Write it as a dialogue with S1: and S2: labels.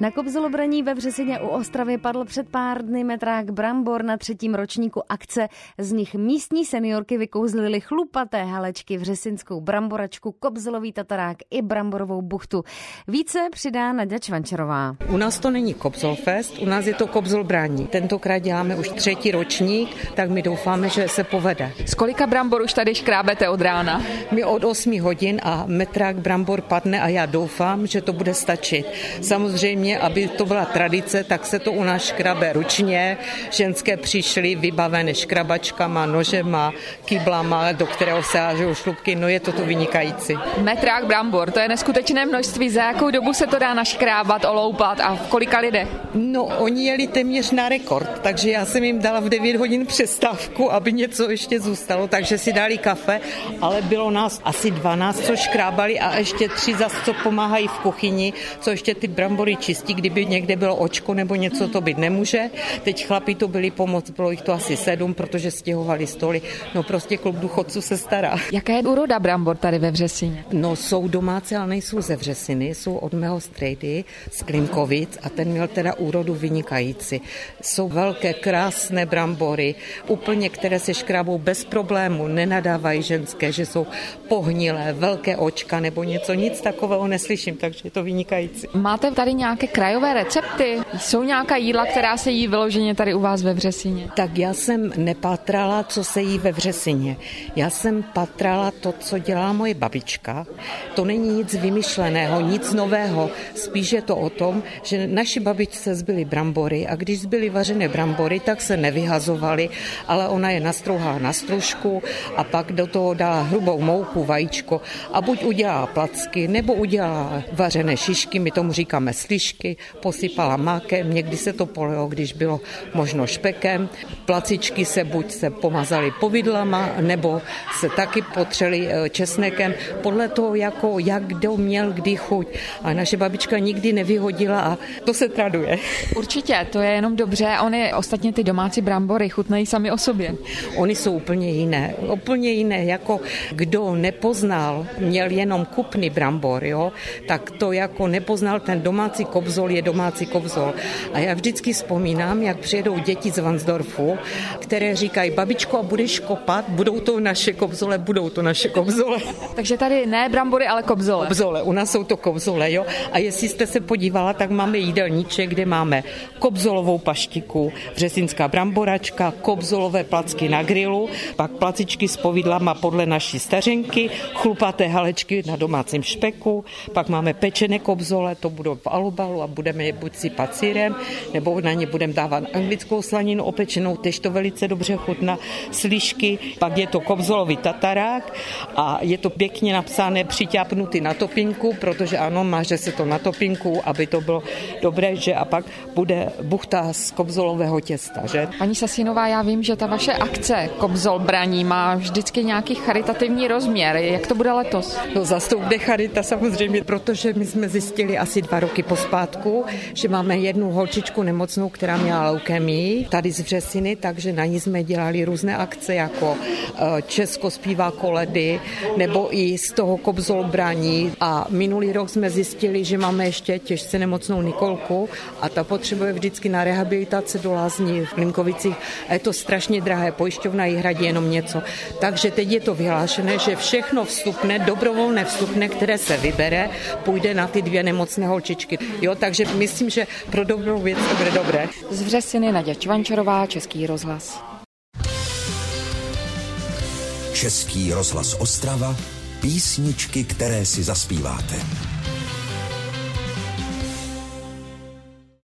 S1: Na Kobzolobraní ve Vřesině u Ostravy padl před pár dny metrák Brambor na třetím ročníku akce. Z nich místní seniorky vykouzlili chlupaté halečky, vřesinskou bramboračku, kobzolový tatarák i bramborovou buchtu. Více přidá Nadia Čvančarová.
S2: U nás to není Kobzolfest, u nás je to Kobzolbraní. Tentokrát děláme už třetí ročník, tak my doufáme, že se povede.
S3: Z kolika brambor už tady škrábete od rána?
S2: My od 8 hodin a metrák Brambor padne a já doufám, že to bude stačit. Samozřejmě samozřejmě, aby to byla tradice, tak se to u nás škrabe ručně. Ženské přišly vybavené škrabačkama, nožema, kyblama, do kterého se hážou šlubky. No je to tu vynikající.
S3: Metrák brambor, to je neskutečné množství. Za jakou dobu se to dá naškrábat, oloupat a v kolika lidech?
S2: No, oni jeli téměř na rekord, takže já jsem jim dala v 9 hodin přestávku, aby něco ještě zůstalo, takže si dali kafe, ale bylo nás asi 12, co škrábali a ještě tři zase, co pomáhají v kuchyni, co ještě ty brambory čistí štěstí, kdyby někde bylo očko nebo něco, to být nemůže. Teď chlapi to byli pomoc, bylo jich to asi sedm, protože stěhovali stoly. No prostě klub důchodců se stará.
S3: Jaká je úroda brambor tady ve Vřesině?
S2: No jsou domácí, ale nejsou ze Vřesiny, jsou od mého strejdy z Klimkovic a ten měl teda úrodu vynikající. Jsou velké, krásné brambory, úplně, které se škrábou bez problému, nenadávají ženské, že jsou pohnilé, velké očka nebo něco, nic takového neslyším, takže je to vynikající.
S3: Máte tady nějaké nějaké krajové recepty? Jsou nějaká jídla, která se jí vyloženě tady u vás ve Vřesině?
S2: Tak já jsem nepatrala, co se jí ve Vřesině. Já jsem patrala to, co dělá moje babička. To není nic vymyšleného, nic nového. Spíš je to o tom, že naši babičce zbyly brambory a když zbyly vařené brambory, tak se nevyhazovaly, ale ona je nastrouhá na stružku a pak do toho dá hrubou mouku, vajíčko a buď udělá placky, nebo udělá vařené šišky, my tomu říkáme slišky, placičky, posypala mákem, někdy se to polilo, když bylo možno špekem. Placičky se buď se pomazaly povidlama, nebo se taky potřeli eh, česnekem, podle toho, jako, jak kdo měl kdy chuť. A naše babička nikdy nevyhodila a to se traduje.
S3: Určitě, to je jenom dobře. Ony ostatně ty domácí brambory chutnají sami o sobě.
S2: Oni jsou úplně jiné. Úplně jiné, jako kdo nepoznal, měl jenom kupný brambor, jo, tak to jako nepoznal ten domácí kobzol je domácí kobzol. A já vždycky vzpomínám, jak přijedou děti z Vansdorfu, které říkají, babičko, a budeš kopat, budou to naše kobzole, budou to naše kobzole.
S3: Takže tady ne brambory, ale kobzole.
S2: Kobzole, u nás jsou to kobzole, jo. A jestli jste se podívala, tak máme jídelníček, kde máme kobzolovou paštiku, vřesinská bramboračka, kobzolové placky na grilu, pak placičky s povidlama podle naší stařenky, chlupaté halečky na domácím špeku, pak máme pečené kobzole, to budou v aluba festivalu a budeme je buď si pacírem, nebo na ně budeme dávat anglickou slaninu opečenou, tež to velice dobře chutná, slišky, pak je to kobzolový tatarák a je to pěkně napsané, přiťápnutý na topinku, protože ano, máže se to na topinku, aby to bylo dobré, že a pak bude buchta z kobzolového těsta, že?
S3: Paní Sasinová, já vím, že ta vaše akce Kobzol braní má vždycky nějaký charitativní rozměr. Jak to bude letos?
S2: No zase to bude charita samozřejmě, protože my jsme zjistili asi dva roky po zpátku, že máme jednu holčičku nemocnou, která měla leukemii tady z Vřesiny, takže na ní jsme dělali různé akce, jako eh, Česko zpívá koledy, nebo i z toho kobzol braní. A minulý rok jsme zjistili, že máme ještě těžce nemocnou Nikolku a ta potřebuje vždycky na rehabilitaci do Lázní v Klimkovicích a je to strašně drahé, pojišťovna jí hradí jenom něco. Takže teď je to vyhlášené, že všechno vstupné, dobrovolné vstupné, které se vybere, půjde na ty dvě nemocné holčičky. Jo, takže myslím, že pro dobrou věc to bude dobré.
S3: Z Vřesiny Naděja Čvančarová, Český rozhlas.
S4: Český rozhlas Ostrava, písničky, které si zaspíváte.